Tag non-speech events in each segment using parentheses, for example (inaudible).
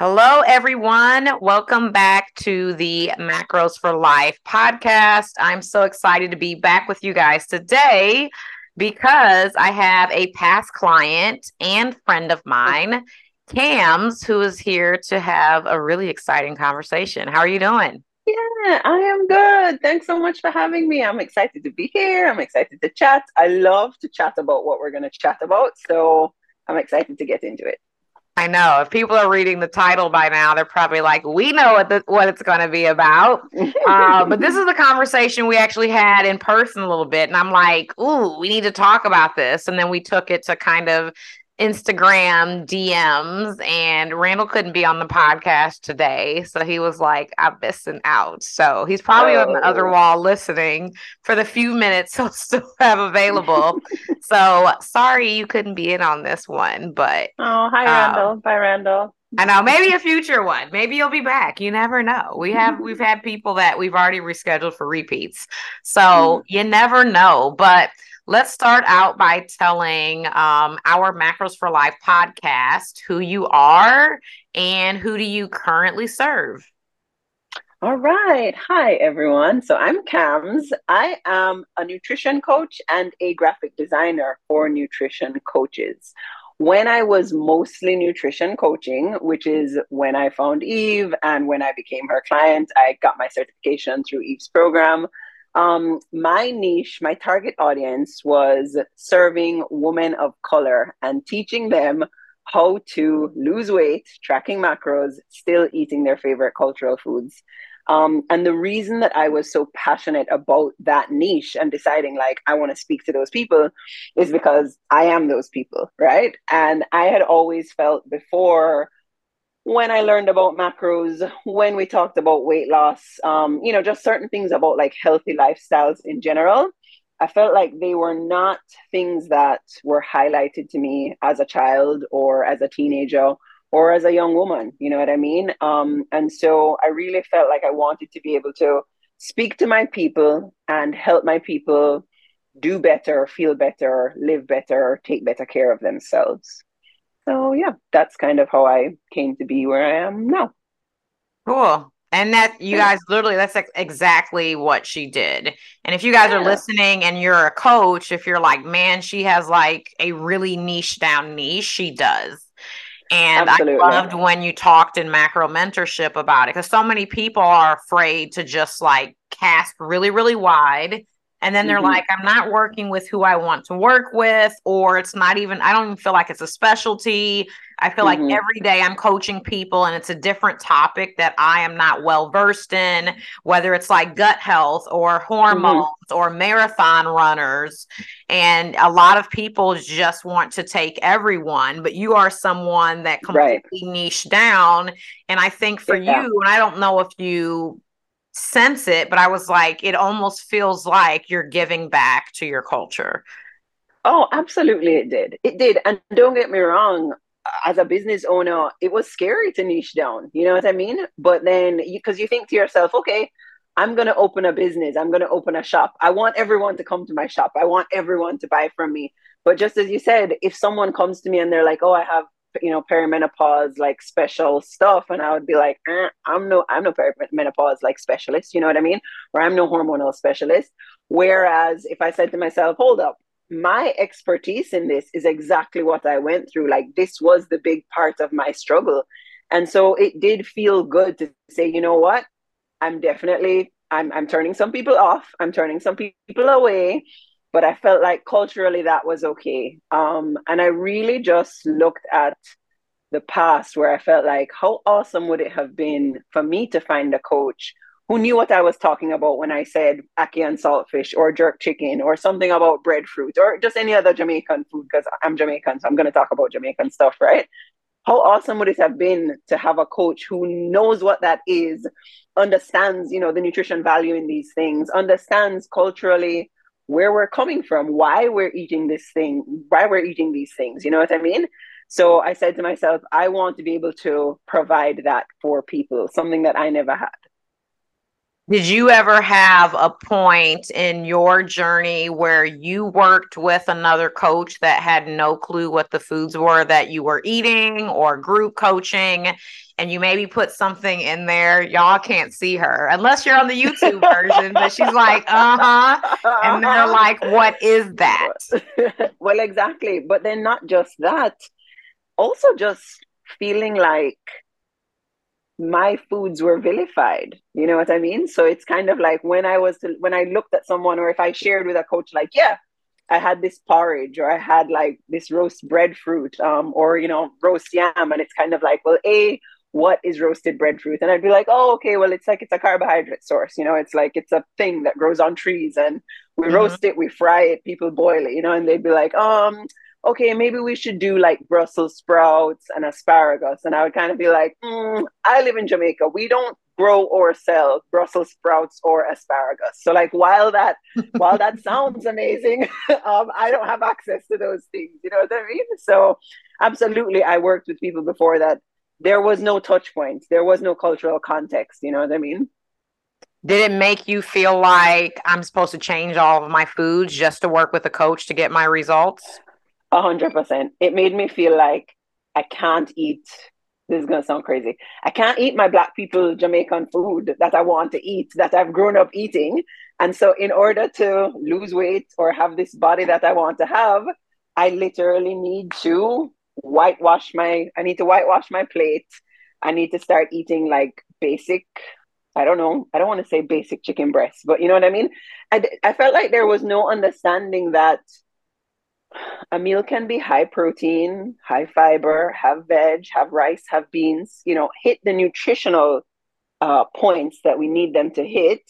Hello, everyone. Welcome back to the Macros for Life podcast. I'm so excited to be back with you guys today because I have a past client and friend of mine, Cams, who is here to have a really exciting conversation. How are you doing? Yeah, I am good. Thanks so much for having me. I'm excited to be here. I'm excited to chat. I love to chat about what we're going to chat about. So I'm excited to get into it. I know if people are reading the title by now, they're probably like, "We know what the, what it's going to be about." (laughs) uh, but this is the conversation we actually had in person a little bit, and I'm like, "Ooh, we need to talk about this." And then we took it to kind of Instagram DMs, and Randall couldn't be on the podcast today. So he was like, I'm missing out. So he's probably oh. on the other oh. wall listening for the few minutes (laughs) he'll still have available. so sorry you couldn't be in on this one, but. Oh, hi, Randall. Um, Bye, Randall. I know maybe a future one. Maybe you'll be back. You never know. We have we've had people that we've already rescheduled for repeats. So mm. you never know. But Let's start out by telling um, our Macros for Life podcast who you are and who do you currently serve. All right. Hi, everyone. So I'm Cams. I am a nutrition coach and a graphic designer for nutrition coaches. When I was mostly nutrition coaching, which is when I found Eve and when I became her client, I got my certification through Eve's program. Um, my niche, my target audience was serving women of color and teaching them how to lose weight, tracking macros, still eating their favorite cultural foods. Um, and the reason that I was so passionate about that niche and deciding like I want to speak to those people is because I am those people, right? And I had always felt before when I learned about macros, when we talked about weight loss, um, you know, just certain things about like healthy lifestyles in general, I felt like they were not things that were highlighted to me as a child or as a teenager or as a young woman. You know what I mean? Um, and so I really felt like I wanted to be able to speak to my people and help my people do better, feel better, live better, take better care of themselves. So yeah, that's kind of how I came to be where I am now. Cool. And that you guys literally that's exactly what she did. And if you guys yeah. are listening and you're a coach, if you're like, man, she has like a really niche down niche, she does. And Absolutely. I loved when you talked in macro mentorship about it because so many people are afraid to just like cast really, really wide and then they're mm-hmm. like i'm not working with who i want to work with or it's not even i don't even feel like it's a specialty i feel mm-hmm. like every day i'm coaching people and it's a different topic that i am not well versed in whether it's like gut health or hormones mm-hmm. or marathon runners and a lot of people just want to take everyone but you are someone that completely right. niche down and i think for yeah. you and i don't know if you sense it, but I was like, it almost feels like you're giving back to your culture. Oh, absolutely, it did. It did. And don't get me wrong, as a business owner, it was scary to niche down. You know what I mean? But then, because you, you think to yourself, okay, I'm going to open a business, I'm going to open a shop. I want everyone to come to my shop, I want everyone to buy from me. But just as you said, if someone comes to me and they're like, oh, I have you know perimenopause like special stuff and i would be like eh, i'm no i'm no perimenopause like specialist you know what i mean? Or i'm no hormonal specialist. Whereas if i said to myself hold up my expertise in this is exactly what i went through like this was the big part of my struggle and so it did feel good to say you know what? I'm definitely i'm, I'm turning some people off i'm turning some people away but I felt like culturally that was okay. Um, and I really just looked at the past where I felt like how awesome would it have been for me to find a coach who knew what I was talking about when I said ackee and saltfish or jerk chicken or something about breadfruit or just any other Jamaican food because I'm Jamaican, so I'm going to talk about Jamaican stuff, right? how awesome would it have been to have a coach who knows what that is, understands, you know, the nutrition value in these things, understands culturally where we're coming from, why we're eating this thing, why we're eating these things. You know what I mean? So I said to myself, I want to be able to provide that for people, something that I never had. Did you ever have a point in your journey where you worked with another coach that had no clue what the foods were that you were eating or group coaching and you maybe put something in there? Y'all can't see her unless you're on the YouTube (laughs) version, but she's like, uh huh. And they're like, what is that? (laughs) well, exactly. But then not just that, also just feeling like my foods were vilified. You know what i mean? So it's kind of like when i was when i looked at someone or if i shared with a coach like yeah i had this porridge or i had like this roast breadfruit um or you know roast yam. And it's kind of like well a what is roasted breadfruit? And i'd be like oh okay well it's like it's a carbohydrate source. You know it's like it's a thing that grows on trees and we mm-hmm. roast it we fry it people boil it you know? And they'd be like um okay, maybe we should do like Brussels sprouts and asparagus. And I would kind of be like, mm, I live in Jamaica. We don't grow or sell Brussels sprouts or asparagus. So like while that (laughs) while that sounds amazing, (laughs) um, I don't have access to those things. You know what I mean? So absolutely, I worked with people before that there was no touch points, there was no cultural context. You know what I mean? Did it make you feel like I'm supposed to change all of my foods just to work with a coach to get my results? A hundred percent. It made me feel like I can't eat. This is gonna sound crazy. I can't eat my black people Jamaican food that I want to eat, that I've grown up eating. And so, in order to lose weight or have this body that I want to have, I literally need to whitewash my. I need to whitewash my plate. I need to start eating like basic. I don't know. I don't want to say basic chicken breasts, but you know what I mean. I I felt like there was no understanding that a meal can be high protein, high fiber, have veg, have rice, have beans, you know, hit the nutritional uh, points that we need them to hit,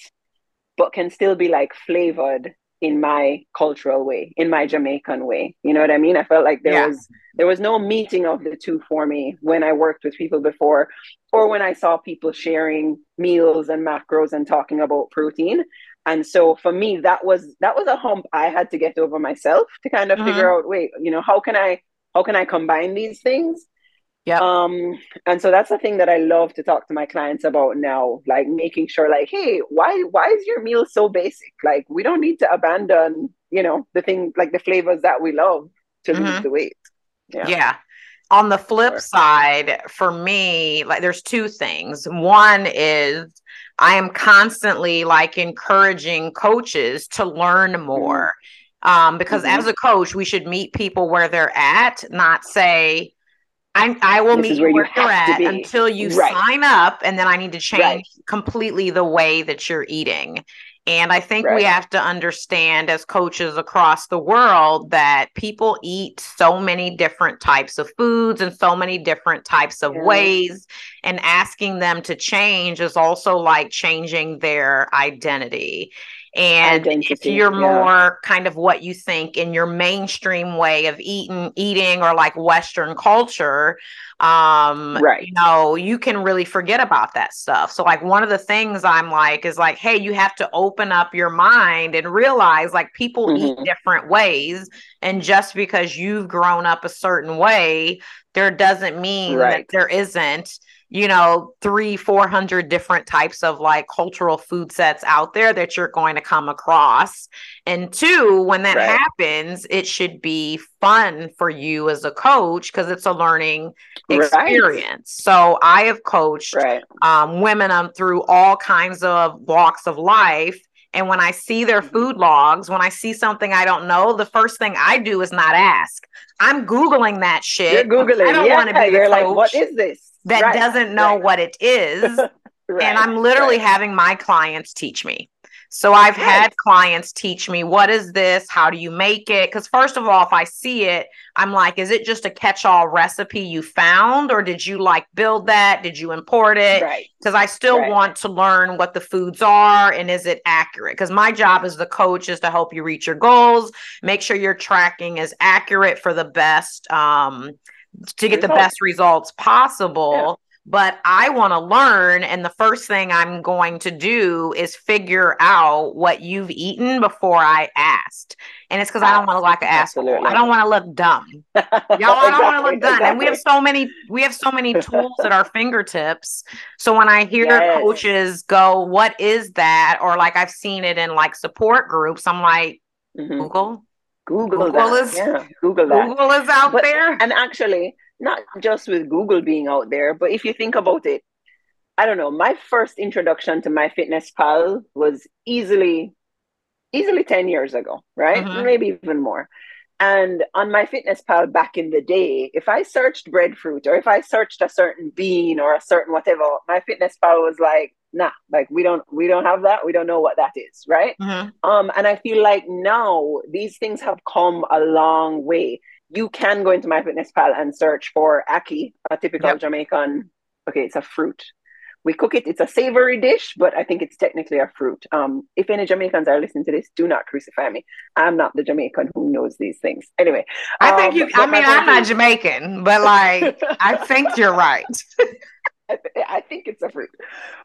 but can still be like flavored in my cultural way, in my Jamaican way. You know what I mean? I felt like there yeah. was there was no meeting of the two for me when I worked with people before or when I saw people sharing meals and macros and talking about protein and so for me that was that was a hump i had to get over myself to kind of mm-hmm. figure out wait you know how can i how can i combine these things yeah um and so that's the thing that i love to talk to my clients about now like making sure like hey why why is your meal so basic like we don't need to abandon you know the thing like the flavors that we love to mm-hmm. lose the weight yeah. yeah on the flip side for me like there's two things one is I am constantly like encouraging coaches to learn mm-hmm. more. Um, because mm-hmm. as a coach, we should meet people where they're at, not say, I, I will this meet you where, you're at until you right. sign up, and then I need to change right. completely the way that you're eating. And I think right. we have to understand as coaches across the world that people eat so many different types of foods and so many different types of yeah. ways. And asking them to change is also like changing their identity. And Identity, if you're yeah. more kind of what you think in your mainstream way of eating, eating or like Western culture, um right you know you can really forget about that stuff so like one of the things i'm like is like hey you have to open up your mind and realize like people mm-hmm. eat different ways and just because you've grown up a certain way there doesn't mean right. that there isn't you know, three, 400 different types of like cultural food sets out there that you're going to come across. And two, when that right. happens, it should be fun for you as a coach because it's a learning experience. Right. So I have coached right. um, women um, through all kinds of walks of life. And when I see their mm-hmm. food logs, when I see something I don't know, the first thing I do is not ask. I'm Googling that shit. You're Googling. I don't yeah, want to be You're like, what is this? That right. doesn't know right. what it is. (laughs) right. And I'm literally having my clients teach me. So I've had clients teach me what is this? How do you make it? Because first of all, if I see it, I'm like, is it just a catch-all recipe you found, or did you like build that? Did you import it? Because I still want to learn what the foods are and is it accurate? Because my job as the coach is to help you reach your goals, make sure your tracking is accurate for the best um, to get the best results possible but I want to learn. And the first thing I'm going to do is figure out what you've eaten before I asked. And it's because I don't want to like an asshole. I don't want to look dumb. Y'all, exactly, I don't want to look dumb. Exactly. And we have so many, we have so many tools at our fingertips. So when I hear yes. coaches go, what is that? Or like I've seen it in like support groups, I'm like, mm-hmm. Google. Google, Google that. is yeah, Google that. Google is out but, there. And actually, not just with Google being out there, but if you think about it, I don't know, my first introduction to MyFitnessPal was easily easily 10 years ago, right? Mm-hmm. Maybe even more. And on MyFitnessPal back in the day, if I searched breadfruit or if I searched a certain bean or a certain whatever, MyFitnessPal was like, nah, like we don't we don't have that. We don't know what that is, right? Mm-hmm. Um, and I feel like now these things have come a long way you can go into MyFitnessPal and search for ackee, a typical yep. Jamaican. Okay, it's a fruit. We cook it. It's a savory dish, but I think it's technically a fruit. Um, if any Jamaicans are listening to this, do not crucify me. I'm not the Jamaican who knows these things. Anyway, I um, think you. I mean, I'm not Jamaican, but like, I think you're right. (laughs) I, think it's a fruit.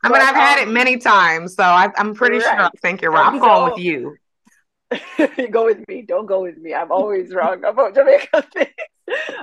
I mean, I've um, had it um, many times, so I, am pretty right. sure I think you're right. I'm so, going with you. (laughs) go with me. Don't go with me. I'm always wrong about Jamaican (laughs) things.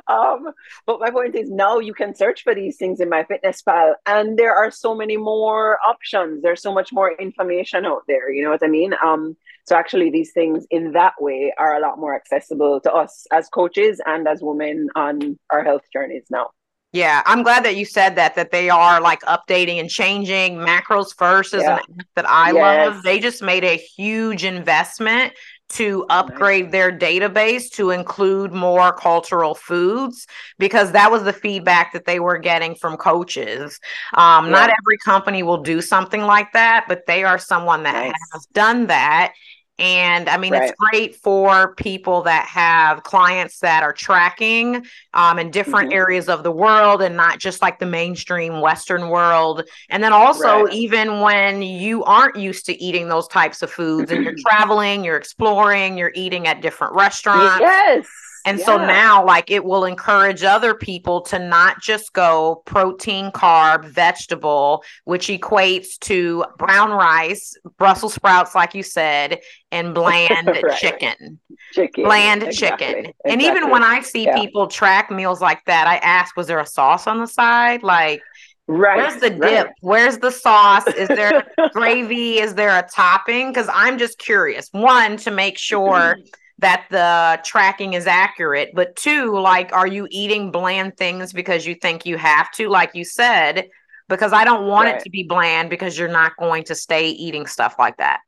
Um, but my point is now you can search for these things in MyFitnessPal, and there are so many more options. There's so much more information out there. You know what I mean? Um, so actually, these things in that way are a lot more accessible to us as coaches and as women on our health journeys now. Yeah, I'm glad that you said that that they are like updating and changing. Macros First is yeah. an app that I yes. love. They just made a huge investment to upgrade their database to include more cultural foods because that was the feedback that they were getting from coaches. Um, yeah. Not every company will do something like that, but they are someone that nice. has done that. And I mean, right. it's great for people that have clients that are tracking um, in different mm-hmm. areas of the world and not just like the mainstream Western world. And then also, right. even when you aren't used to eating those types of foods and you're (clears throat) traveling, you're exploring, you're eating at different restaurants. Yes. And yeah. so now, like, it will encourage other people to not just go protein, carb, vegetable, which equates to brown rice, Brussels sprouts, like you said, and (laughs) bland right. chicken. Chicken. Bland exactly. chicken. Exactly. And even when I see yeah. people track meals like that, I ask, was there a sauce on the side? Like, Right. Where's the dip? Right. Where's the sauce? Is there (laughs) gravy? Is there a topping? Because I'm just curious. One, to make sure (clears throat) that the tracking is accurate but two like are you eating bland things because you think you have to like you said because i don't want right. it to be bland because you're not going to stay eating stuff like that.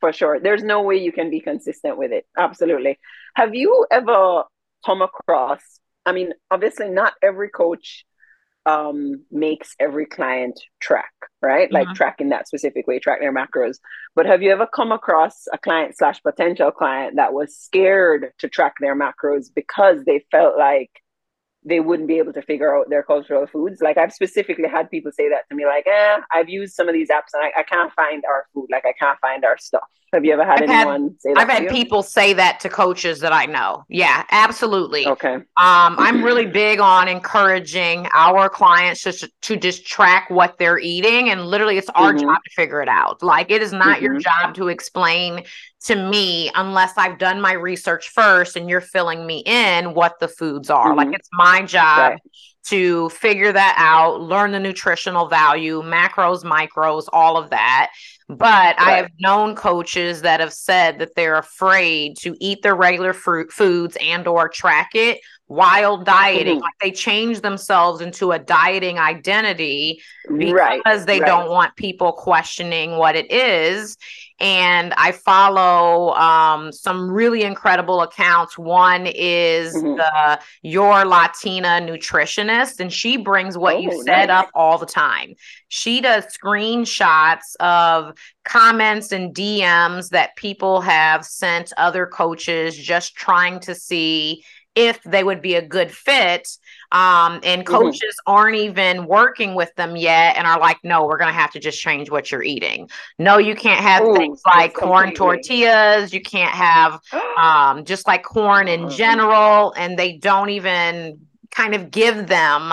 For sure. There's no way you can be consistent with it. Absolutely. Have you ever come across i mean obviously not every coach um, makes every client track, right? Mm-hmm. Like track in that specific way, track their macros. But have you ever come across a client slash potential client that was scared to track their macros because they felt like they wouldn't be able to figure out their cultural foods. Like I've specifically had people say that to me, like, eh, I've used some of these apps and I, I can't find our food. Like I can't find our stuff. Have you ever had I've anyone had, say that? I've had you? people say that to coaches that I know. Yeah, absolutely. Okay. Um, I'm really big on encouraging our clients just to just track what they're eating. And literally it's our mm-hmm. job to figure it out. Like it is not mm-hmm. your job to explain to me unless I've done my research first and you're filling me in what the foods are. Mm-hmm. Like it's my job okay. to figure that out, learn the nutritional value, macros, micros, all of that. But right. I have known coaches that have said that they're afraid to eat their regular fruit foods and or track it while dieting. Mm-hmm. Like they change themselves into a dieting identity because right. they right. don't want people questioning what it is and I follow um, some really incredible accounts. One is mm-hmm. the Your Latina Nutritionist, and she brings what oh, you said nice. up all the time. She does screenshots of comments and DMs that people have sent other coaches just trying to see if they would be a good fit um, and mm-hmm. coaches mm-hmm. aren't even working with them yet and are like, no, we're going to have to just change what you're eating. No, you can't have Ooh, things like corn tortillas. You can't have (gasps) um, just like corn in mm-hmm. general. And they don't even kind of give them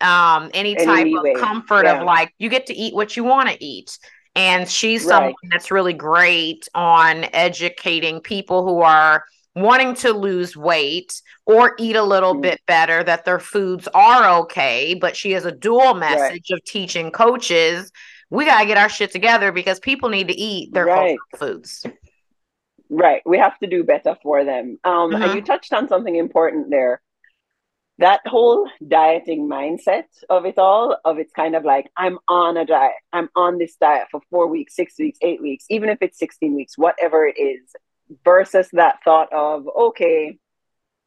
um, any type of comfort yeah. of like, you get to eat what you want to eat. And she's right. someone that's really great on educating people who are wanting to lose weight or eat a little mm-hmm. bit better, that their foods are okay. But she has a dual message right. of teaching coaches we got to get our shit together because people need to eat their right. foods. Right. We have to do better for them. Um, mm-hmm. And you touched on something important there. That whole dieting mindset of it all, of it's kind of like, I'm on a diet. I'm on this diet for four weeks, six weeks, eight weeks, even if it's 16 weeks, whatever it is, versus that thought of, okay,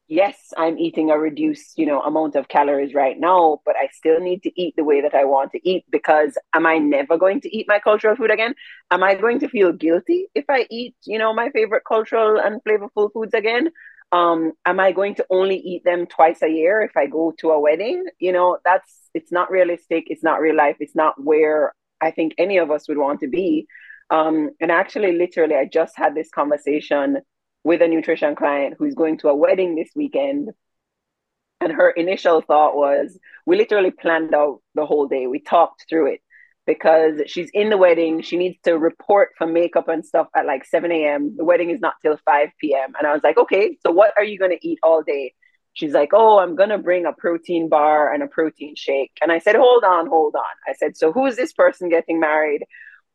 yes, I'm eating a reduced, you know, amount of calories right now, but I still need to eat the way that I want to eat because am I never going to eat my cultural food again? Am I going to feel guilty if I eat, you know, my favorite cultural and flavorful foods again? Um, am I going to only eat them twice a year if I go to a wedding? You know, that's it's not realistic, it's not real life, it's not where I think any of us would want to be. Um, and actually, literally, I just had this conversation with a nutrition client who's going to a wedding this weekend. And her initial thought was, we literally planned out the whole day. We talked through it because she's in the wedding. She needs to report for makeup and stuff at like 7 a.m. The wedding is not till 5 p.m. And I was like, okay, so what are you going to eat all day? She's like, oh, I'm going to bring a protein bar and a protein shake. And I said, hold on, hold on. I said, so who is this person getting married?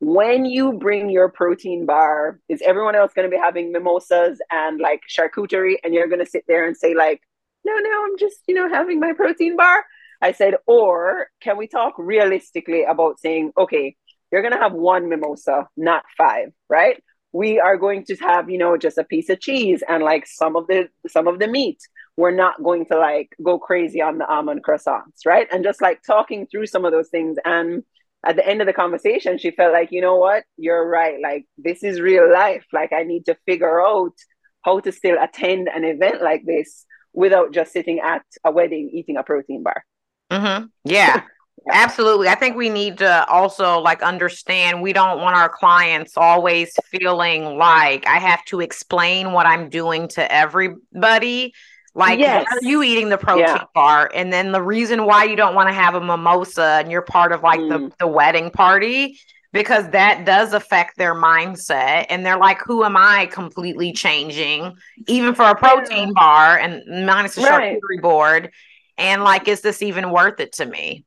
When you bring your protein bar, is everyone else going to be having mimosas and like charcuterie, and you're going to sit there and say like, no, no, I'm just you know having my protein bar. I said, or can we talk realistically about saying, okay, you're going to have one mimosa, not five, right? We are going to have you know just a piece of cheese and like some of the some of the meat. We're not going to like go crazy on the almond croissants, right? And just like talking through some of those things and at the end of the conversation, she felt like, you know what, you're right. Like, this is real life. Like, I need to figure out how to still attend an event like this without just sitting at a wedding eating a protein bar. Mm-hmm. Yeah. (laughs) Absolutely. I think we need to also like understand we don't want our clients always feeling like I have to explain what I'm doing to everybody like, yes. are you eating the protein yeah. bar? And then the reason why you don't want to have a mimosa and you're part of like mm. the, the wedding party, because that does affect their mindset. And they're like, who am I completely changing, even for a protein yeah. bar and minus a right. charcuterie board? And like, is this even worth it to me?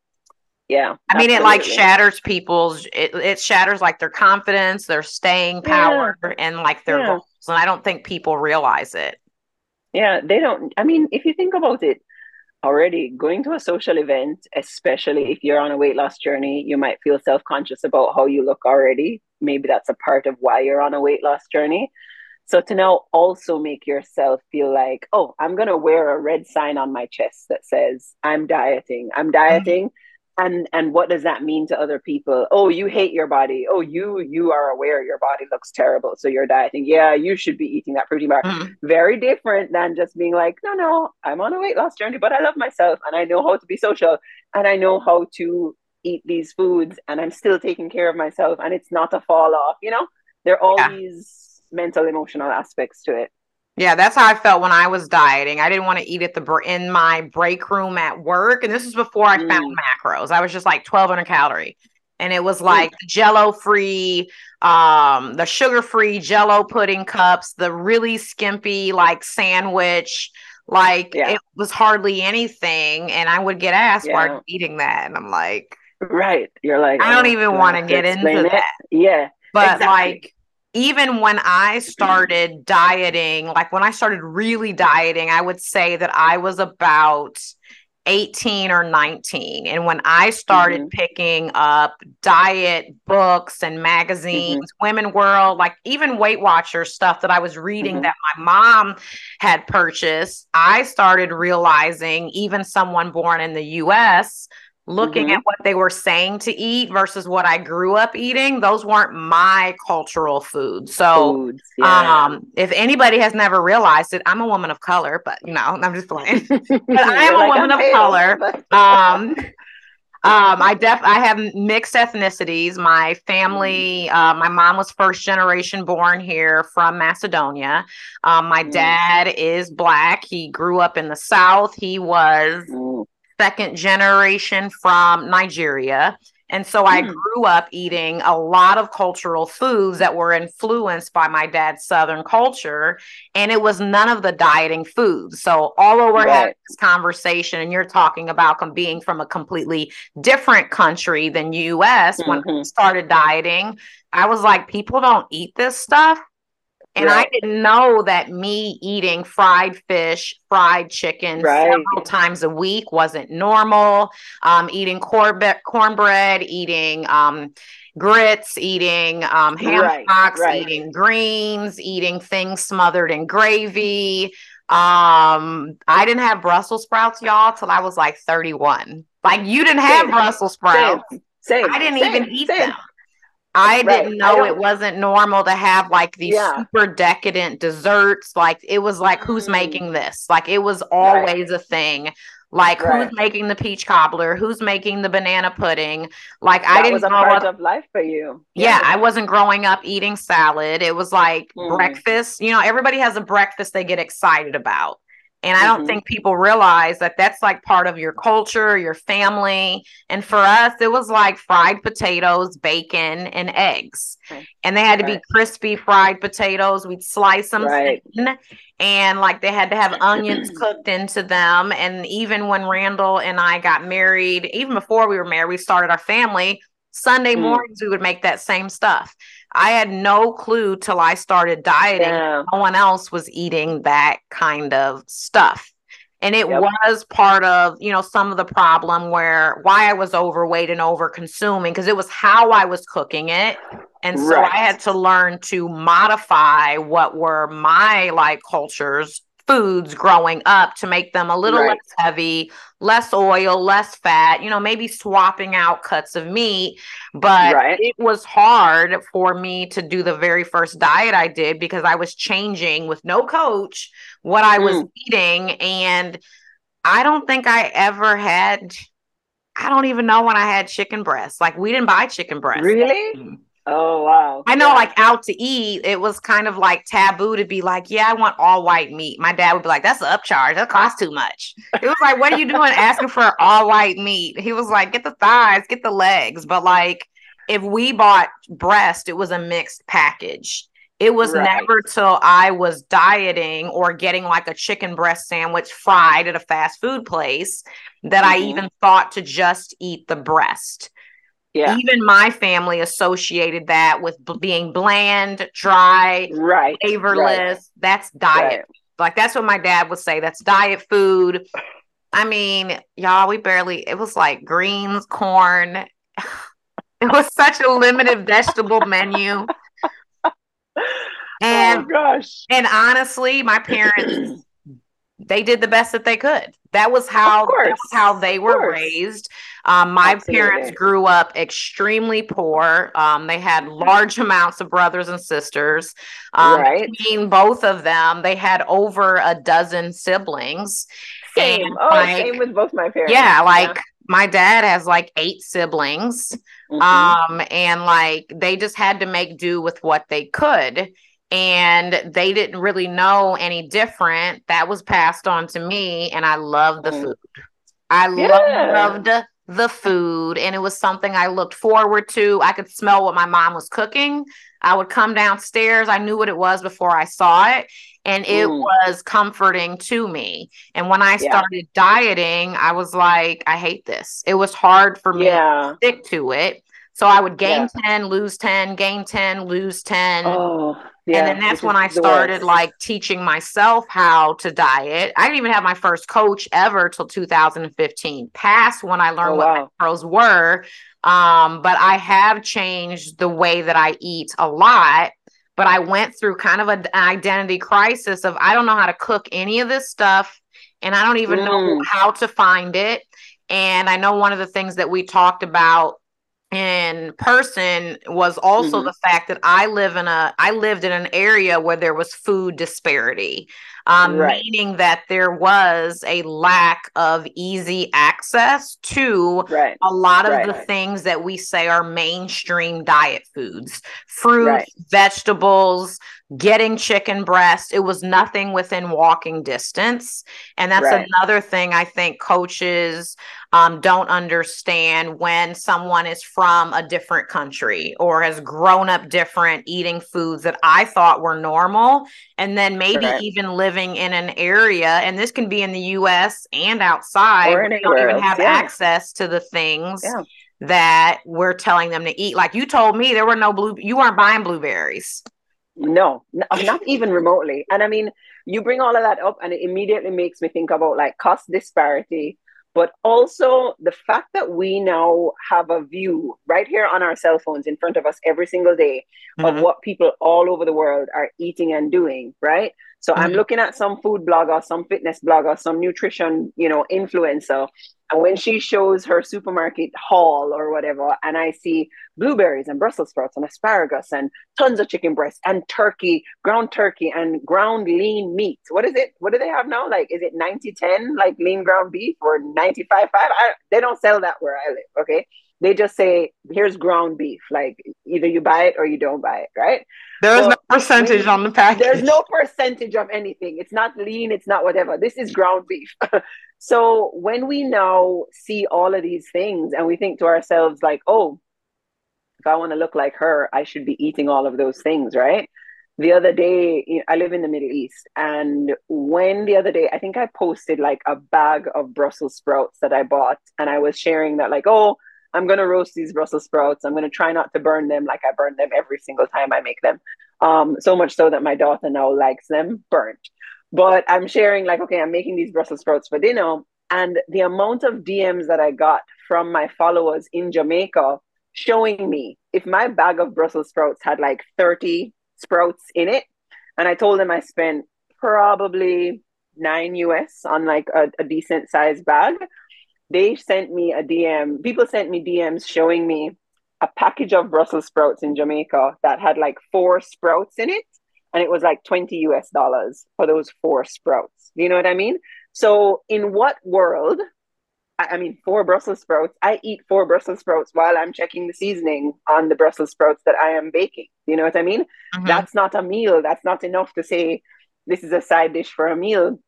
Yeah. I mean, it like shatters people's, it, it shatters like their confidence, their staying power, yeah. and like their goals. And I don't think people realize it. Yeah, they don't. I mean, if you think about it, already going to a social event, especially if you're on a weight loss journey, you might feel self conscious about how you look already. Maybe that's a part of why you're on a weight loss journey. So to now also make yourself feel like, oh, I'm going to wear a red sign on my chest that says, I'm dieting. I'm mm-hmm. dieting. Mm-hmm and and what does that mean to other people? Oh you hate your body. Oh you you are aware your body looks terrible so you're dieting. Yeah you should be eating that protein bar. Mm. very different than just being like no no i'm on a weight loss journey but i love myself and i know how to be social and i know how to eat these foods and i'm still taking care of myself and it's not a fall off you know? There are all yeah. these mental emotional aspects to it yeah, that's how I felt when I was dieting. I didn't want to eat at the in my break room at work, and this was before I mm. found macros. I was just like 1200 calorie, and it was like mm. Jello free, um, the sugar free Jello pudding cups, the really skimpy like sandwich. Like yeah. it was hardly anything, and I would get asked yeah. why are you eating that, and I'm like, right. You're like, I don't oh, even want to get into it? that. Yeah, but exactly. like even when I started dieting, like when I started really dieting, I would say that I was about 18 or 19. And when I started mm-hmm. picking up diet books and magazines, mm-hmm. Women World, like even Weight Watchers stuff that I was reading mm-hmm. that my mom had purchased, I started realizing even someone born in the US looking Mhm. at what they were saying to eat versus what I grew up eating, those weren't my cultural foods. So, Foods, yeah. um, if anybody has never realized it, I'm a woman of color, but you know, I'm just playing. (laughs) but I am a woman of color. (laughs) um um i def i have mixed ethnicities my family uh, my mom was first generation born here from macedonia um, my Mm. dad is black he grew up in the south he was second generation from nigeria. And so i Mm. grew up eating a lot of cultural foods that were influenced by my dad's southern culture and it was none of the dieting foods. So although we're having this conversation and you're talking about being from a completely different country than us when I started dieting i was like people don't eat this stuff and Right. I didn't know that me eating fried fish, fried chicken Right. several times a week wasn't normal. Um, eating cornbread, cornbread, eating um, grits, eating um, ham Right, hocks, eating greens, eating things smothered in gravy. Um, I didn't have Brussels sprouts, y'all, till I was like 31. Like you didn't have Same. Brussels sprouts. Same, same, I didn't even eat them. I Right. didn't know don't- it wasn't normal to have like these Yeah. super decadent desserts. Like it was like, who's Mm. making this? Like it was always a thing. Like Right. who's making the peach cobbler? Who's making the banana pudding? Like I didn't was a part up. of life for you. Yeah, I wasn't growing up eating salad. It was like Mm. breakfast. You know, everybody has a breakfast they get excited about. And I don't Mhm. think people realize that that's like part of your culture, your family. And for us, it was like fried potatoes, bacon, and eggs. Right. And they had to be crispy fried potatoes. We'd slice them Right. thin, and like they had to have onions (clears throat) cooked into them. And even when Randall and I got married, even before we were married, we started our family. Sunday Mm. mornings, we would make that same stuff. I had no clue till I started dieting Yeah. no one else was eating that kind of stuff. And it Yep. was part of, you know, some of the problem where why I was overweight and over consuming because it was how I was cooking it. And so Right. I had to learn to modify what were my like cultures foods growing up to make them a little Right. less heavy, less oil, less fat, you know, maybe swapping out cuts of meat. But Right. it was hard for me to do the very first diet I did because I was changing with no coach what I was Mm. eating. And I don't think I ever had, I don't even know when I had chicken breast. Like we didn't buy chicken breast. Really? Oh wow. I know, Yeah. like out to eat, it was kind of like taboo to be like, yeah, I want all white meat. My dad would be like, that's an upcharge. That costs too much. It was like, what are you doing asking for all white meat? He was like, get the thighs, get the legs. But like, if we bought breast, it was a mixed package. It was Right. never till I was dieting or getting like a chicken breast sandwich fried at a fast food place that I Mhm. even thought to just eat the breast yeah. even my family associated that with b- being bland, dry, Right. flavorless. That's diet. Right. Like that's what my dad would say. That's diet food. I mean, y'all, we barely. It was like greens, corn. (laughs) It was such a limited (laughs) vegetable menu. (laughs) Oh, and oh gosh. and honestly, my parents (clears throat) they did the best that they could. That was how that was how they were raised. Um, my Absolutely. parents grew up extremely poor. Um, they had large amounts of brothers and sisters. Um, Right. Between both of them, they had over a dozen siblings. Same. And, Oh, like, same with both my parents. yeah, like my dad has like eight siblings. Mhm. Um, and like they just had to make do with what they could. And they didn't really know any different. That was passed on to me, and I loved the Mm. food. I Yeah. loved the food, and it was something I looked forward to. I could smell what my mom was cooking. I would come downstairs. I knew what it was before I saw it, and it Mm. was comforting to me. And when I Yeah. started dieting, I was like, I hate this. It was hard for me yeah. stick to it. So I would gain Yeah. 10, lose 10, gain 10, lose 10. Oh, yeah. and then that's when I started like teaching myself how to diet. I didn't even have my first coach ever till 2015, past when I learned Oh, what macros were. Um, but I have changed the way that I eat a lot. But I went through kind of a- an identity crisis of I don't know how to cook any of this stuff, and I don't even know Mm. how to find it. And I know one of the things that we talked about in person was also mm-hmm. the fact that I live in a I lived in an area where there was food disparity um, right. meaning that there was a lack of easy access to right. a lot of right. the things that we say are mainstream diet foods fruits, vegetables, getting chicken breast. It was nothing within walking distance. And that's right. another thing I think coaches um, don't understand when someone is from a different country or has grown up different eating foods that I thought were normal. And then maybe right. even living in an area, and this can be in the US and outside, or don't even have yeah. access to the things. Yeah. That we're telling them to eat. Like you told me, there were no blue, you weren't buying blueberries. No, not even remotely. And I mean, you bring all of that up, and it immediately makes me think about like cost disparity, but also the fact that we now have a view right here on our cell phones in front of us every single day mm-hmm. of what people all over the world are eating and doing, right? So mm-hmm. I'm looking at some food blogger, some fitness blogger, some nutrition, you know, influencer. And when she shows her supermarket haul or whatever, and I see blueberries and Brussels sprouts and asparagus and tons of chicken breast and turkey, ground turkey and ground lean meat. What is it? What do they have now? Like, is it 90 10, like lean ground beef or 95 5? they don't sell that where I live. Okay they just say here's ground beef. Like either you buy it or you don't buy it right? There's no percentage on the package. there's no percentage of anything. It's not lean it's not whatever. This is ground beef. (laughs) So when we now see all of these things and we think to ourselves like oh if i want to look like her i should be eating all of those things right? The other day i live in the middle east and when the other day i think i posted like a bag of brussels sprouts that i bought and i was sharing that like oh I'm to roast these Brussels sprouts. I'm to try not to burn them like I burn them every single time I make them. Um, so much so that my daughter now likes them burnt. But I'm sharing, like, okay, I'm making these Brussels sprouts for dinner. And the amount of DMs that I got from my followers in Jamaica showing me if my bag of Brussels sprouts had like 30 sprouts in it, and I told them I spent probably nine US on like a, a decent sized bag they sent me a DM. People sent me DMs showing me a package of Brussels sprouts in Jamaica that had like four sprouts in it. And it was like 20 US dollars for those four sprouts. You know what I mean? So, in what world? I, mean, four Brussels sprouts. I eat four Brussels sprouts while I'm checking the seasoning on the Brussels sprouts that I am baking. You know what I mean? Mm-hmm. That's not a meal. That's not enough to say this is a side dish for a meal.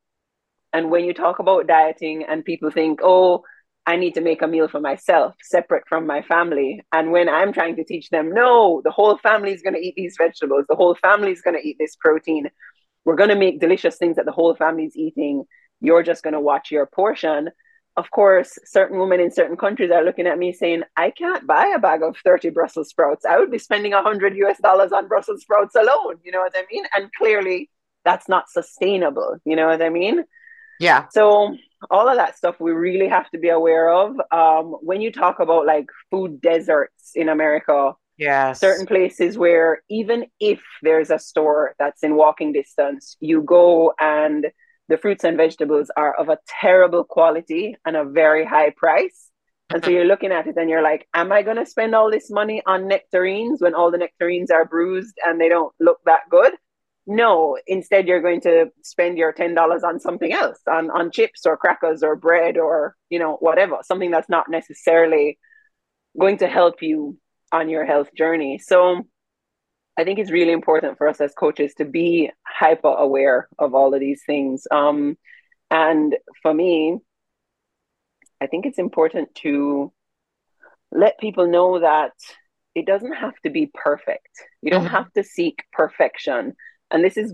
And when you talk about dieting and people think, oh, I need to make a meal for myself separate from my family. And when I'm trying to teach them, no, the whole family is going to eat these vegetables, the whole family is going to eat this protein. We're going to make delicious things that the whole family is eating. You're just going to watch your portion. Of course, certain women in certain countries are looking at me saying, I can't buy a bag of 30 Brussels sprouts. I would be spending 100 US dollars on Brussels sprouts alone. You know what I mean? And clearly, that's not sustainable. You know what I mean? Yeah. So all of that stuff we really have to be aware of. Um, when you talk about like food deserts in America, yeah, certain places where even if there's a store that's in walking distance, you go and the fruits and vegetables are of a terrible quality and a very high price. And so mm-hmm. you're looking at it and you're like, am I going to spend all this money on nectarines when all the nectarines are bruised and they don't look that good? No, instead you're going to spend your ten dollars on something else, on on chips or crackers or bread or you know whatever, something that's not necessarily going to help you on your health journey. So I think it's really important for us as coaches to be hyper aware of all of these things. Um, and for me, I think it's important to let people know that it doesn't have to be perfect. You don't mm-hmm. have to seek perfection. And this is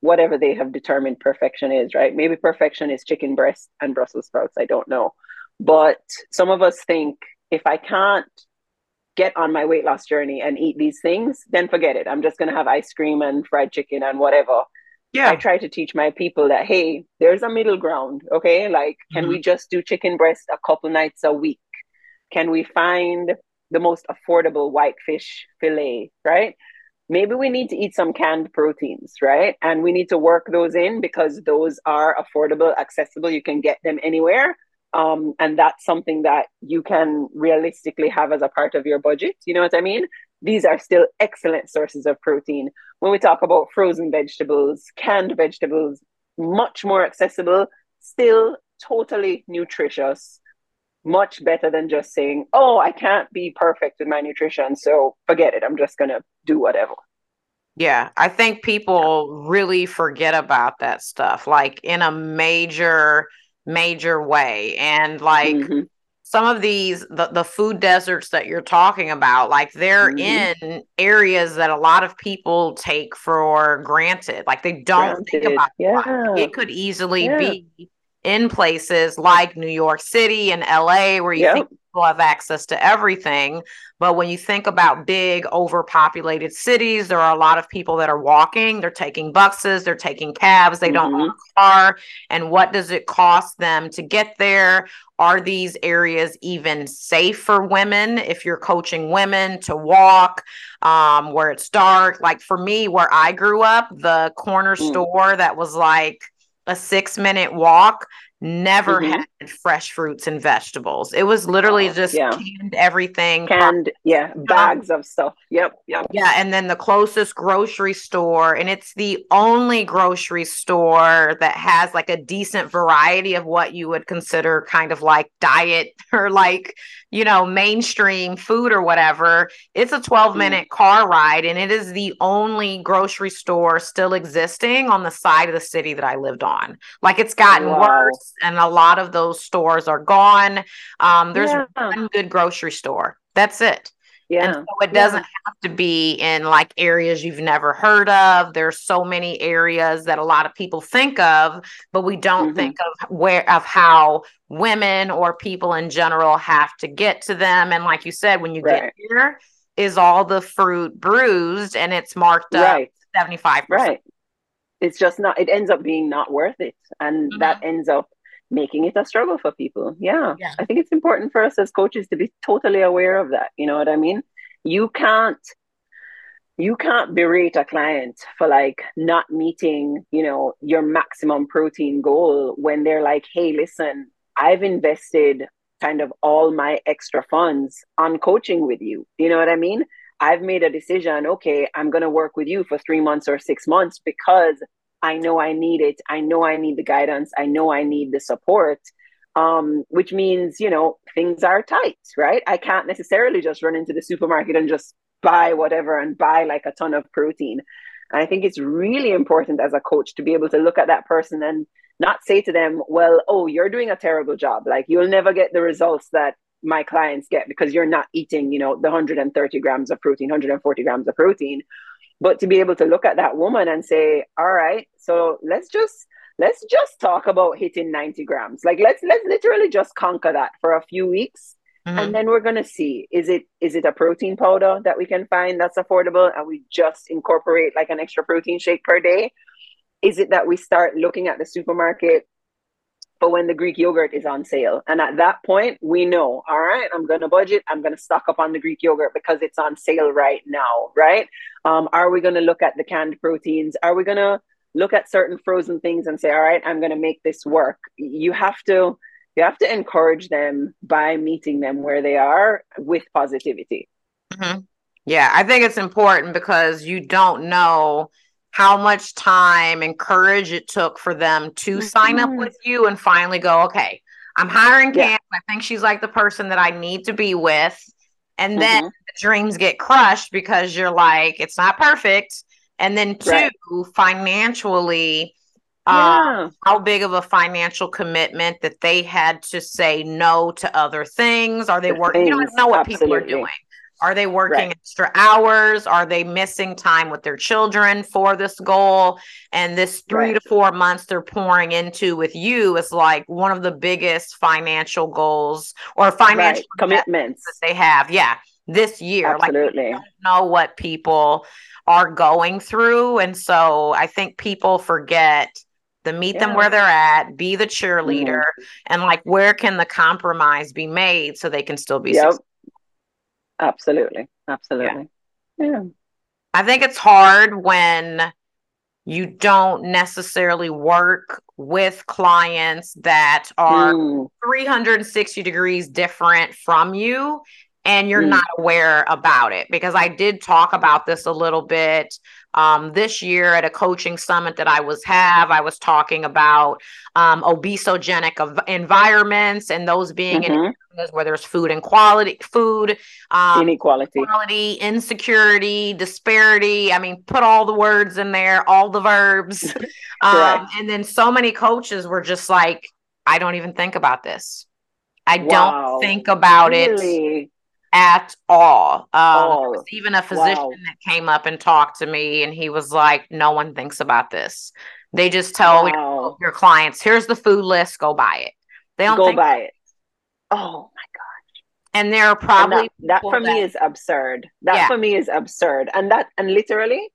whatever they have determined perfection is, right? Maybe perfection is chicken breast and Brussels sprouts. I don't know. But some of us think if I can't get on my weight loss journey and eat these things, then forget it. I'm just going to have ice cream and fried chicken and whatever. Yeah. I try to teach my people that, hey, there's a middle ground. Okay. Like, can mm-hmm. we just do chicken breast a couple nights a week? Can we find the most affordable white fish fillet? Right maybe we need to eat some canned proteins, right? And we need to work those in because those are affordable, accessible. You can get them anywhere. Um, and that's something that you can realistically have as a part of your budget. You know what I mean? These are still excellent sources of protein. When we talk about frozen vegetables, canned vegetables, much more accessible, still totally nutritious, much better than just saying, oh, I can't be perfect with my nutrition. So forget it. I'm just going to do whatever. Yeah, I think people really forget about that stuff, like in a major, major way. And like mm-hmm. some of these, the, the food deserts that you're talking about, like they're mm-hmm. in areas that a lot of people take for granted. Like they don't granted. think about yeah. it. it could easily yeah. be in places like New York City and LA where you yep. think people have access to everything. But when you think about big overpopulated cities, there are a lot of people that are walking, they're taking buses, they're taking cabs, they mm-hmm. don't own mm-hmm. a car. And what does it cost them to get there? Are these areas even safe for women if you're coaching women to walk um, where it's dark? Like for me, where I grew up, the corner mm. store that was like, a six minute walk never mm-hmm. had fresh fruits and vegetables. It was literally just yeah. canned everything. Canned, yeah, bags of stuff. Yep, yep. Yeah, and then the closest grocery store, and it's the only grocery store that has like a decent variety of what you would consider kind of like diet (laughs) or like, you know, mainstream food or whatever. It's a 12 mm. minute mm. car ride, and it is the only grocery store still existing on the side of the city that I lived on. Like it's gotten wow. worse and a lot of those stores are gone. Um, there's yeah. one good grocery store. That's it. Yeah. And so it doesn't yeah. have to be in like areas you've never heard of. There's so many areas that a lot of people think of, but we don't mm-hmm. think of where of how women or people in general have to get to them. And like you said, when you right. get here, is all the fruit bruised and it's marked right. up 75%. Right. It's just not, it ends up being not worth it. And mm-hmm. that ends up making it a struggle for people. Yeah. yeah. I think it's important for us as coaches to be totally aware of that. You know what I mean? You can't you can't berate a client for like not meeting, you know, your maximum protein goal when they're like, "Hey, listen, I've invested kind of all my extra funds on coaching with you." You know what I mean? I've made a decision, okay, I'm going to work with you for 3 months or 6 months because I know I need it. I know I need the guidance. I know I need the support. Um, which means, you know, things are tight, right? I can't necessarily just run into the supermarket and just buy whatever and buy like a ton of protein. And I think it's really important as a coach to be able to look at that person and not say to them, well, oh, you're doing a terrible job. Like you'll never get the results that my clients get because you're not eating, you know, the 130 grams of protein, 140 grams of protein but to be able to look at that woman and say all right so let's just let's just talk about hitting 90 grams like let's let's literally just conquer that for a few weeks mm-hmm. and then we're going to see is it is it a protein powder that we can find that's affordable and we just incorporate like an extra protein shake per day is it that we start looking at the supermarket but when the Greek yogurt is on sale. And at that point, we know, all right, I'm going to budget. I'm going to stock up on the Greek yogurt because it's on sale right now, right? Um, are we going to look at the canned proteins? Are we going to look at certain frozen things and say, all right, I'm going to make this work? You have to. You have to encourage them by meeting them where they are with positivity. Mm-hmm. Yeah, I think it's important because you don't know how much time and courage it took for them to mm-hmm. sign up with you and finally go, okay, I'm hiring Cam. Yeah. I think she's like the person that I need to be with. And mm-hmm. then the dreams get crushed because you're like, it's not perfect. And then two, right. financially, uh, yeah. uh, how big of a financial commitment that they had to say no to other things? Are they working? You don't know what Absolutely. people are doing. Are they working right. extra hours? Are they missing time with their children for this goal? And this three right. to four months they're pouring into with you is like one of the biggest financial goals or financial right. commitments that they have. Yeah, this year. Absolutely. Like, know what people are going through. And so I think people forget to meet yeah. them where they're at, be the cheerleader, mm-hmm. and like where can the compromise be made so they can still be yep. successful. Absolutely. Absolutely. Yeah. yeah. I think it's hard when you don't necessarily work with clients that are mm. 360 degrees different from you and you're mm. not aware about it because I did talk about this a little bit um, this year at a coaching summit that I was have. I was talking about um, obesogenic environments and those being mm-hmm. in areas where there's food and quality, food um, inequality, quality, insecurity, disparity. I mean, put all the words in there, all the verbs, (laughs) um, and then so many coaches were just like, "I don't even think about this. I wow. don't think about really? it." At all. Um, oh, even a physician wow. that came up and talked to me, and he was like, "No one thinks about this. They just tell wow. your, clients, here's the food list, go buy it. They don't go buy it. Oh my gosh! And there are probably that, that, for that, me is absurd. That yeah. for me is absurd, and that and literally."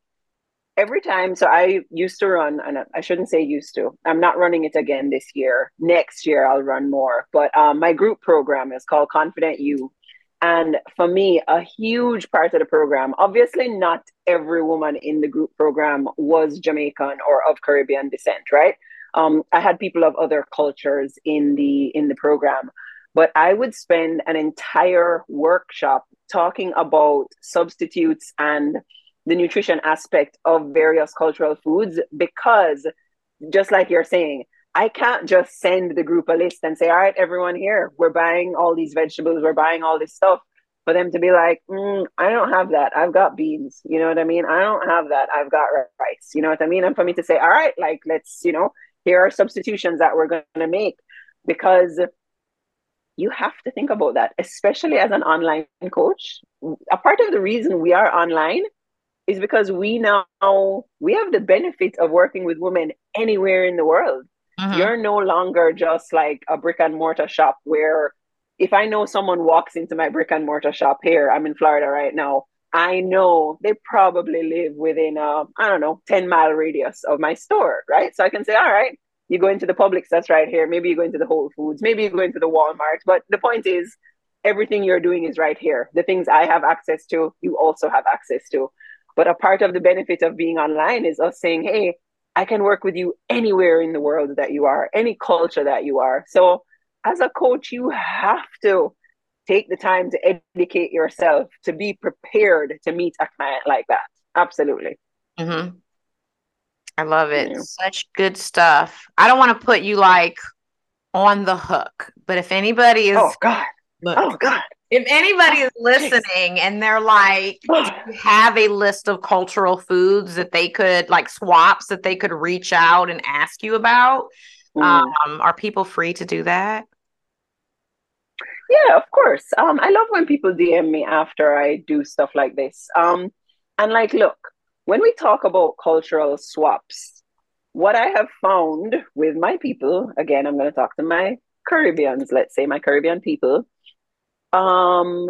Every time, so I used to run, and I shouldn't say used to. I'm not running it again this year. Next year, I'll run more. But um, my group program is called Confident You and for me, a huge part of the program, obviously, not every woman in the group program was Jamaican or of Caribbean descent, right? Um, I had people of other cultures in the in the program, but I would spend an entire workshop talking about substitutes and the nutrition aspect of various cultural foods because, just like you're saying, I can't just send the group a list and say, all right, everyone here, we're buying all these vegetables, we're buying all this stuff. For them to be like, mm, I don't have that. I've got beans. You know what I mean? I don't have that. I've got rice. You know what I mean? And for me to say, all right, like, let's, you know, here are substitutions that we're going to make because you have to think about that, especially as an online coach. A part of the reason we are online is because we now we have the benefit of working with women anywhere in the world Mm-hmm. You're no longer just like a brick and mortar shop where if I know someone walks into my brick and mortar shop here, I'm in Florida right now. I know they probably live within a, I don't know, 10 mile radius of my store, right? So I can say, all right, you go into the Publix that's right here. Maybe you go into the Whole Foods. Maybe you go into the Walmart. But the point is, everything you're doing is right here. The things I have access to, you also have access to. But a part of the benefit of being online is us saying, hey, I can work with you anywhere in the world that you are, any culture that you are. So, as a coach, you have to take the time to educate yourself to be prepared to meet a client like that. Absolutely. Mm-hmm. I love it. Yeah. Such good stuff. I don't want to put you like on the hook, but if anybody is, oh God, look, oh God, if anybody is listening and they're like have a list of cultural foods that they could like swaps that they could reach out and ask you about mm. um, are people free to do that? Yeah of course. Um, i love when people dm me after i do stuff like this. Um, and like look when we talk about cultural swaps what i have found with my people again i'm going to talk to my caribbeans let's say my caribbean people um,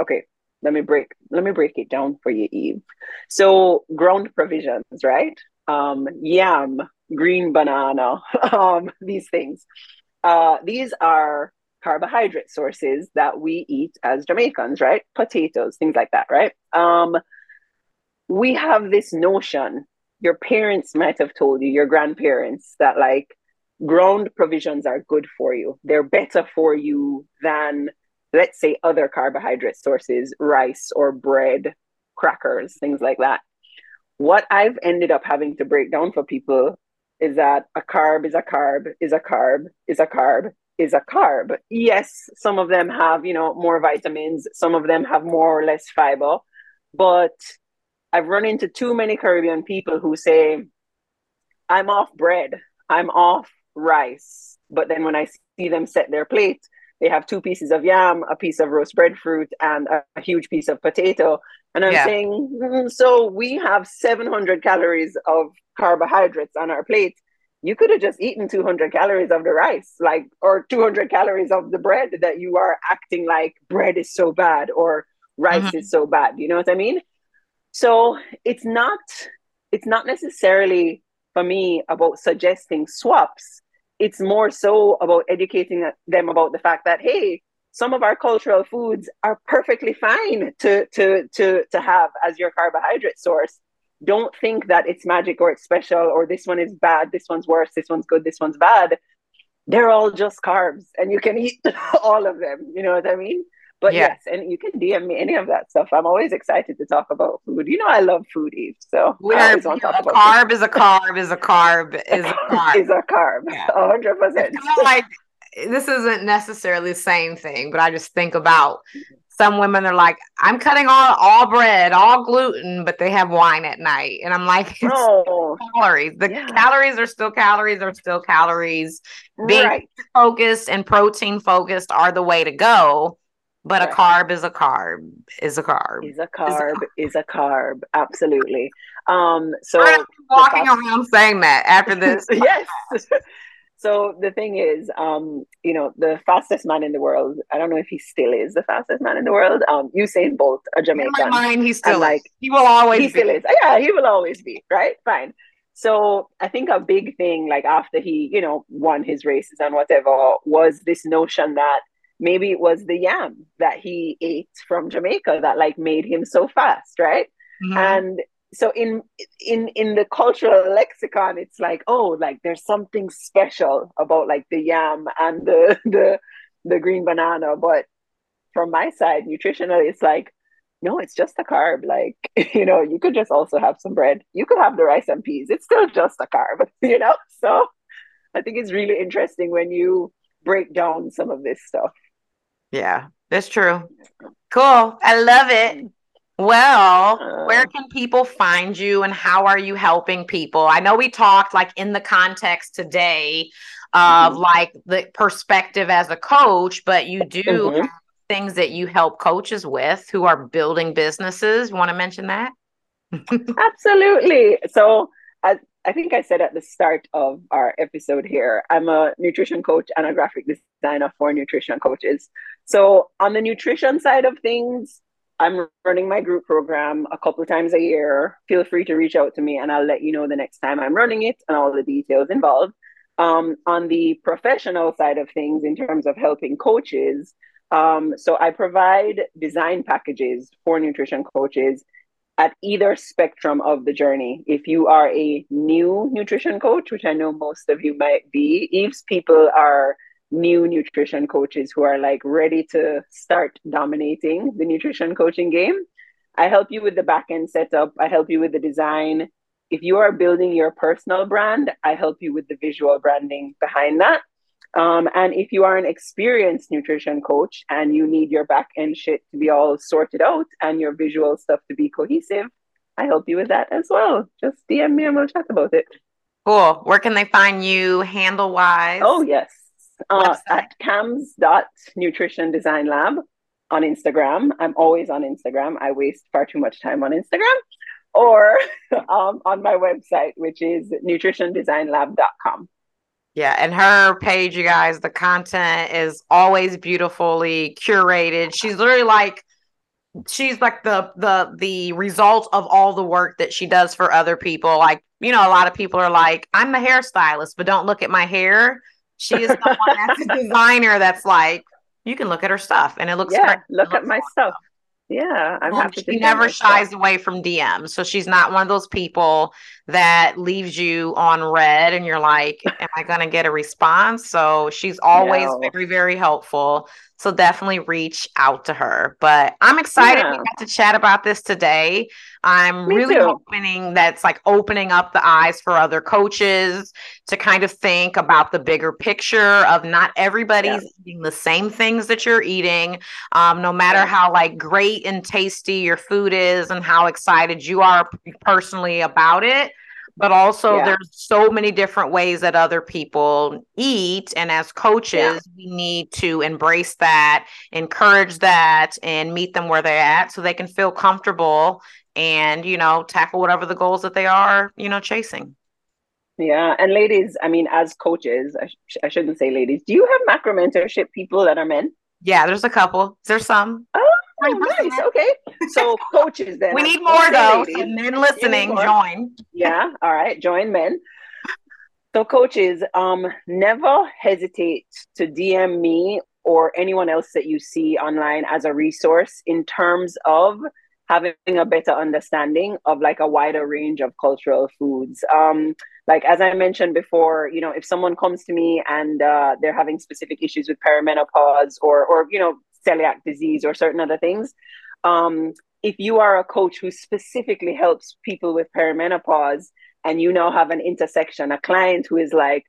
okay, let me break let me break it down for you, Eve. So ground provisions, right? Um, yam, green banana, (laughs) um, these things. Uh, these are carbohydrate sources that we eat as Jamaicans, right? Potatoes, things like that, right? Um, we have this notion, your parents might have told you, your grandparents, that like ground provisions are good for you. They're better for you than let's say other carbohydrate sources, rice or bread, crackers, things like that. What I've ended up having to break down for people is that a carb is a carb, is a carb, is a carb, is a carb. Yes, some of them have, you know, more vitamins, some of them have more or less fiber, but I've run into too many Caribbean people who say, I'm off bread, I'm off rice. But then when I see them set their plate, they have two pieces of yam, a piece of roast breadfruit, and a, a huge piece of potato. And I'm yeah. saying, mm, so we have 700 calories of carbohydrates on our plate. You could have just eaten 200 calories of the rice, like, or 200 calories of the bread that you are acting like bread is so bad or rice mm-hmm. is so bad. You know what I mean? So it's not, it's not necessarily for me about suggesting swaps it's more so about educating them about the fact that hey some of our cultural foods are perfectly fine to to to to have as your carbohydrate source don't think that it's magic or it's special or this one is bad, this one's worse, this one's good, this one's bad. They're all just carbs and you can eat (laughs) all of them. You know what I mean? But yeah. yes, and you can DM me any of that stuff. I'm always excited to talk about food. You know, I love food, Eve. So we are, a carb is a carb is a carb is a (laughs) carb is a carb. hundred percent. Like this isn't necessarily the same thing, but I just think about some women are like, I'm cutting all all bread, all gluten, but they have wine at night. And I'm like, (laughs) oh, calories. The yeah. calories are still calories are still calories. Being right. focused and protein focused are the way to go. But right. a carb is a carb, is a carb. Is a carb, is a carb. Absolutely. Um, so walking around saying that after this. (laughs) yes. (laughs) So the thing is, um, you know, the fastest man in the world. I don't know if he still is the fastest man in the world. Um, Usain Bolt, a Jamaican. In my mind, he still like he will always. He be. still is. Yeah, he will always be. Right, fine. So I think a big thing, like after he, you know, won his races and whatever, was this notion that maybe it was the yam that he ate from Jamaica that like made him so fast, right? Mm-hmm. And so in in in the cultural lexicon it's like oh like there's something special about like the yam and the (laughs) the the green banana. But from my side nutritionally it's like no it's just a carb. Like (laughs) you know you could just also have some bread. You could have the rice and peas. It's still just a carb (laughs) you know? So i think it's really interesting when you break down some of this stuff yeah that's true cool i love it well, uh, where can people find you and how are you helping people? I know we talked like in the context today of mm-hmm. like the perspective as a coach, but you do mm-hmm. things that you help coaches with who are building businesses. You want to mention that? (laughs) Absolutely. So, I, I think I said at the start of our episode here, I'm a nutrition coach and a graphic designer for nutrition coaches. So, on the nutrition side of things, I'm running my group program a couple times a year. Feel free to reach out to me and I'll let you know the next time I'm running it and all the details involved. Um, on the professional side of things, in terms of helping coaches, um, so I provide design packages for nutrition coaches at either spectrum of the journey. If you are a new nutrition coach, which I know most of you might be, Eve's people are new nutrition coaches who are like ready to start dominating the nutrition coaching game. I help you with the back end setup, I help you with the design. If you are building your personal brand, I help you with the visual branding behind that. Um, and if you are an experienced nutrition coach and you need your back end shit to be all sorted out and your visual stuff to be cohesive, I help you with that as well. Just DM me and we'll chat about it. Cool. Where can they find you handle wise? Oh, yes uh, at cams dot nutrition design lab on Instagram. I'm always on Instagram. I waste far too much time on Instagram or (laughs) um, on my website, which is nutritiondesignlab.com. Yeah, and her page, you guys, the content is always beautifully curated. She's literally like she's like the the the result of all the work that she does for other people. Like, you know, a lot of people are like, I'm a hairstylist, but don't look at my hair. She is the one that's a (laughs) designer that's like, you can look at her stuff and it looks yeah, great. Look at my stuff. Yeah, I'm happy. She never shies stuff. away from DMs, so she's not one of those people that leaves you on read and you're like, "Am I going to get a response?" So she's always no. very, very helpful. So definitely reach out to her. But I'm excited yeah. we got to chat about this today. I'm Me really too. hoping that's like opening up the eyes for other coaches to kind of think about the bigger picture of not everybody's yeah. eating the same things that you're eating. Um, no matter yeah. how like great and tasty your food is and how excited you are personally about it but also yeah. there's so many different ways that other people eat and as coaches yeah. we need to embrace that encourage that and meet them where they're at so they can feel comfortable and you know tackle whatever the goals that they are you know chasing yeah and ladies i mean as coaches I, sh- I shouldn't say ladies do you have macro mentorship people that are men yeah there's a couple there's some oh Oh, nice. Okay. So (laughs) coaches then. we need more though. And men listening, join. Yeah. All right. Join men. So coaches, um, never hesitate to DM me or anyone else that you see online as a resource in terms of having a better understanding of like a wider range of cultural foods. Um, like as I mentioned before, you know, if someone comes to me and uh, they're having specific issues with perimenopause or or you know celiac disease or certain other things, um, if you are a coach who specifically helps people with perimenopause and you now have an intersection, a client who is like,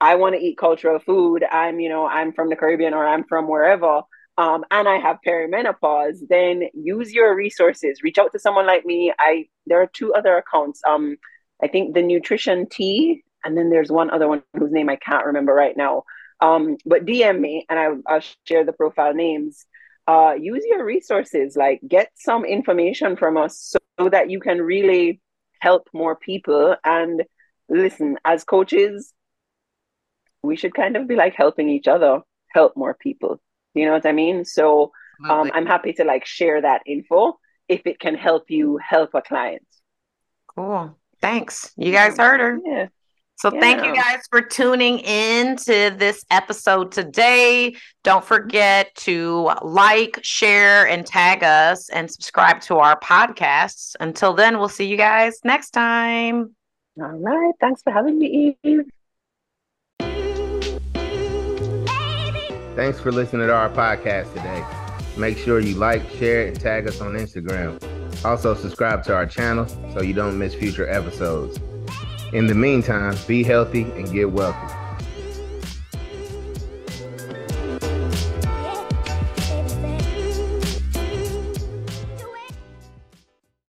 I want to eat cultural food. I'm, you know, I'm from the Caribbean or I'm from wherever um, and I have perimenopause, then use your resources. Reach out to someone like me. I there are two other accounts. Um, I think the Nutrition Tea, and then there's one other one whose name I can't remember right now. Um, but DM me, and I, will share the profile names. Uh, use your resources. Like get some information from us so, so that you can really help more people. And listen, as coaches, we should kind of be like helping each other help more people you know what I mean? So um, I'm happy to like share that info if it can help you help a client. Cool. Thanks. You guys heard her. Yeah. So yeah. thank you guys for tuning in to this episode today. Don't forget to like, share, and tag us and subscribe to our podcasts. Until then, we'll see you guys next time. All right. Thanks for having me, Eve. Thanks for listening to our podcast today. Make sure you like, share, and tag us on Instagram. Also, subscribe to our channel so you don't miss future episodes. In the meantime, be healthy and get wealthy.